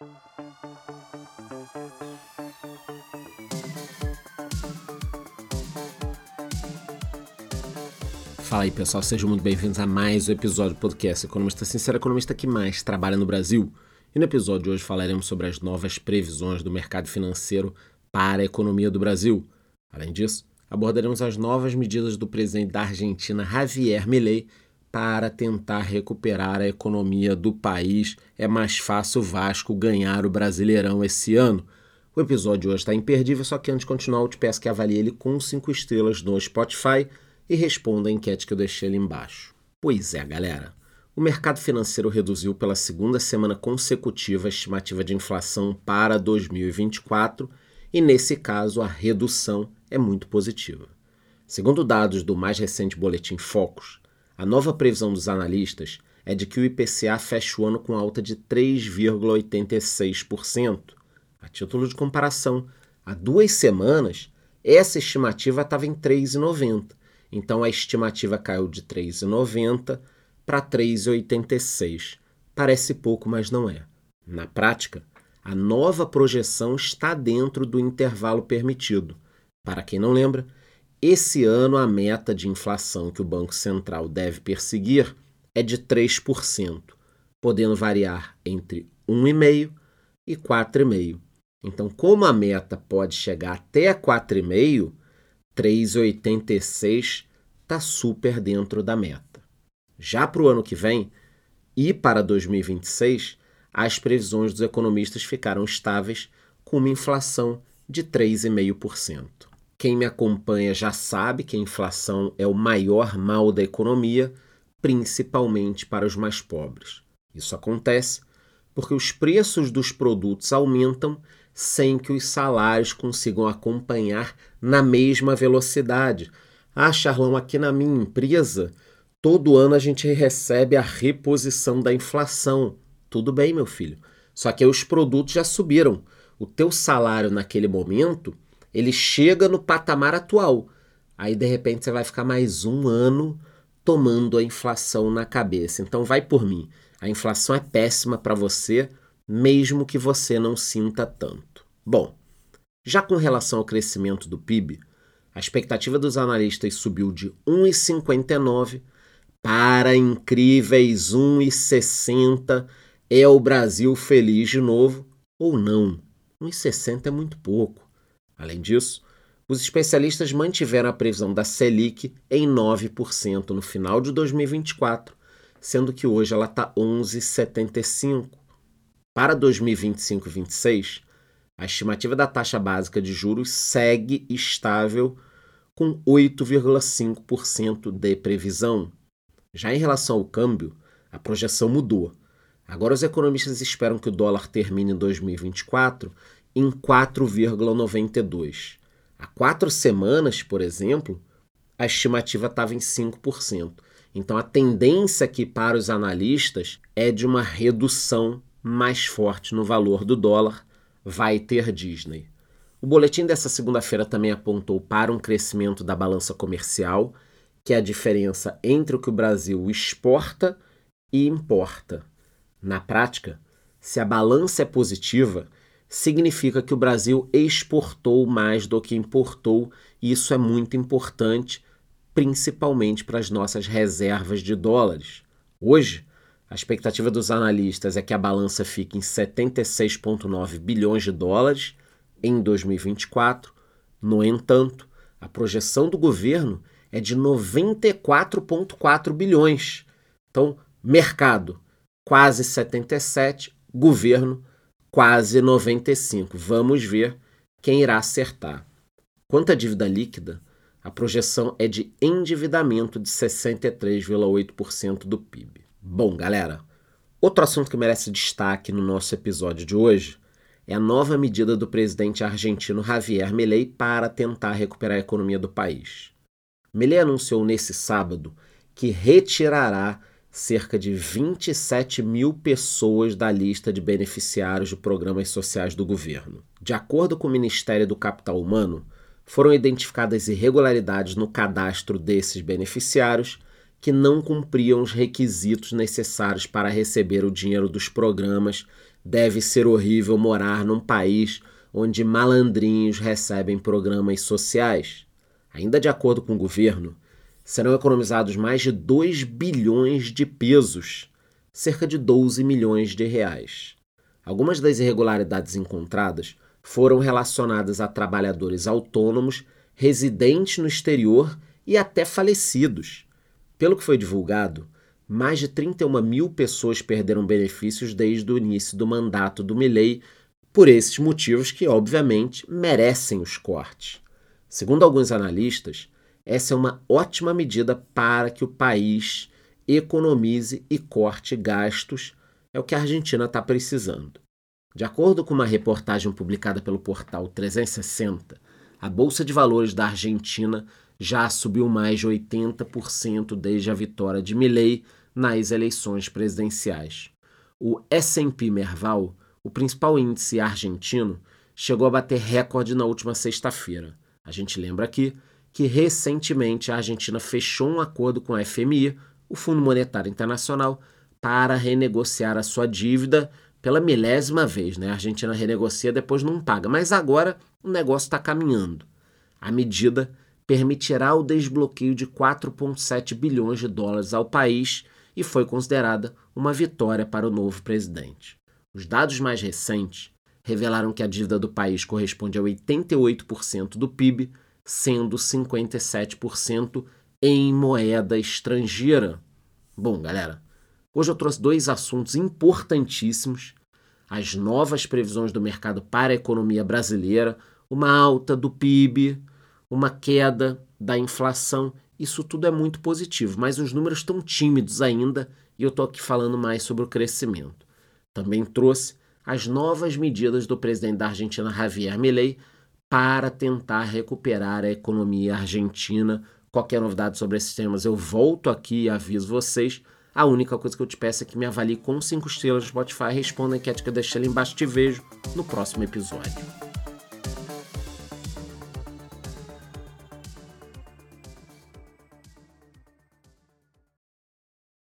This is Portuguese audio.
Fala aí pessoal, sejam muito bem-vindos a mais um episódio do podcast Economista Sincero, economista que mais trabalha no Brasil. E no episódio de hoje falaremos sobre as novas previsões do mercado financeiro para a economia do Brasil. Além disso, abordaremos as novas medidas do presidente da Argentina, Javier Milei, para tentar recuperar a economia do país. É mais fácil o Vasco ganhar o Brasileirão esse ano. O episódio hoje está imperdível, só que antes de continuar, eu te peço que avalie ele com 5 estrelas no Spotify e responda a enquete que eu deixei ali embaixo. Pois é, galera. O mercado financeiro reduziu pela segunda semana consecutiva a estimativa de inflação para 2024 e, nesse caso, a redução é muito positiva. Segundo dados do mais recente boletim Focus, a nova previsão dos analistas é de que o IPCA feche o ano com alta de 3,86%. A título de comparação, há duas semanas, essa estimativa estava em 3,90%. Então a estimativa caiu de 3,90 para 3,86. Parece pouco, mas não é. Na prática, a nova projeção está dentro do intervalo permitido. Para quem não lembra, esse ano a meta de inflação que o Banco Central deve perseguir é de 3%, podendo variar entre 1,5% e 4,5%. Então, como a meta pode chegar até 4,5%, 3,86 está super dentro da meta. Já para o ano que vem e para 2026, as previsões dos economistas ficaram estáveis com uma inflação de 3,5%. Quem me acompanha já sabe que a inflação é o maior mal da economia, principalmente para os mais pobres. Isso acontece porque os preços dos produtos aumentam sem que os salários consigam acompanhar na mesma velocidade. Ah, Charlão, aqui na minha empresa, todo ano a gente recebe a reposição da inflação. Tudo bem, meu filho. Só que os produtos já subiram. O teu salário naquele momento, ele chega no patamar atual. Aí de repente você vai ficar mais um ano tomando a inflação na cabeça. Então vai por mim. A inflação é péssima para você, mesmo que você não sinta tanto. Bom, já com relação ao crescimento do PIB, a expectativa dos analistas subiu de 1,59 para incríveis 1,60. É o Brasil feliz de novo ou não? 1,60 é muito pouco. Além disso, os especialistas mantiveram a previsão da Selic em 9% no final de 2024, sendo que hoje ela está 11,75. Para 2025-26, a estimativa da taxa básica de juros segue estável com 8,5% de previsão. Já em relação ao câmbio, a projeção mudou. Agora os economistas esperam que o dólar termine em 2024 em 4,92. Há quatro semanas, por exemplo, a estimativa estava em 5%. Então a tendência aqui para os analistas é de uma redução mais forte no valor do dólar vai ter Disney. O boletim dessa segunda-feira também apontou para um crescimento da balança comercial, que é a diferença entre o que o Brasil exporta e importa. Na prática, se a balança é positiva, significa que o Brasil exportou mais do que importou, e isso é muito importante, principalmente para as nossas reservas de dólares. Hoje, a expectativa dos analistas é que a balança fique em 76,9 bilhões de dólares em 2024. No entanto, a projeção do governo é de 94,4 bilhões. Então, mercado quase 77, governo quase 95. Vamos ver quem irá acertar. Quanto à dívida líquida, a projeção é de endividamento de 63,8% do PIB. Bom, galera, outro assunto que merece destaque no nosso episódio de hoje é a nova medida do presidente argentino Javier Milei para tentar recuperar a economia do país. Milei anunciou nesse sábado que retirará cerca de 27 mil pessoas da lista de beneficiários de programas sociais do governo. De acordo com o Ministério do Capital Humano, foram identificadas irregularidades no cadastro desses beneficiários que não cumpriam os requisitos necessários para receber o dinheiro dos programas Deve ser horrível morar num país onde malandrinhos recebem programas sociais. Ainda de acordo com o governo, serão economizados mais de 2 bilhões de pesos, cerca de 12 milhões de reais. Algumas das irregularidades encontradas foram relacionadas a trabalhadores autônomos, residentes no exterior e até falecidos. Pelo que foi divulgado, mais de 31 mil pessoas perderam benefícios desde o início do mandato do Milley, por esses motivos que, obviamente, merecem os cortes. Segundo alguns analistas, essa é uma ótima medida para que o país economize e corte gastos, é o que a Argentina está precisando. De acordo com uma reportagem publicada pelo portal 360, a Bolsa de Valores da Argentina já subiu mais de 80% desde a vitória de Milley nas eleições presidenciais. O S&P Merval, o principal índice argentino, chegou a bater recorde na última sexta-feira. A gente lembra aqui que recentemente a Argentina fechou um acordo com a FMI, o Fundo Monetário Internacional, para renegociar a sua dívida pela milésima vez, né? A Argentina renegocia, depois não paga. Mas agora o negócio está caminhando. A medida permitirá o desbloqueio de 4,7 bilhões de dólares ao país e foi considerada uma vitória para o novo presidente. Os dados mais recentes revelaram que a dívida do país corresponde a 88% do PIB, sendo 57% em moeda estrangeira. Bom, galera, Hoje eu trouxe dois assuntos importantíssimos: as novas previsões do mercado para a economia brasileira, uma alta do PIB, uma queda da inflação. Isso tudo é muito positivo, mas os números estão tímidos ainda e eu estou aqui falando mais sobre o crescimento. Também trouxe as novas medidas do presidente da Argentina, Javier Milei, para tentar recuperar a economia argentina. Qualquer novidade sobre esses temas eu volto aqui e aviso vocês. A única coisa que eu te peço é que me avalie com 5 estrelas no Spotify. Responda a enquete que eu deixei ali embaixo. Te vejo no próximo episódio.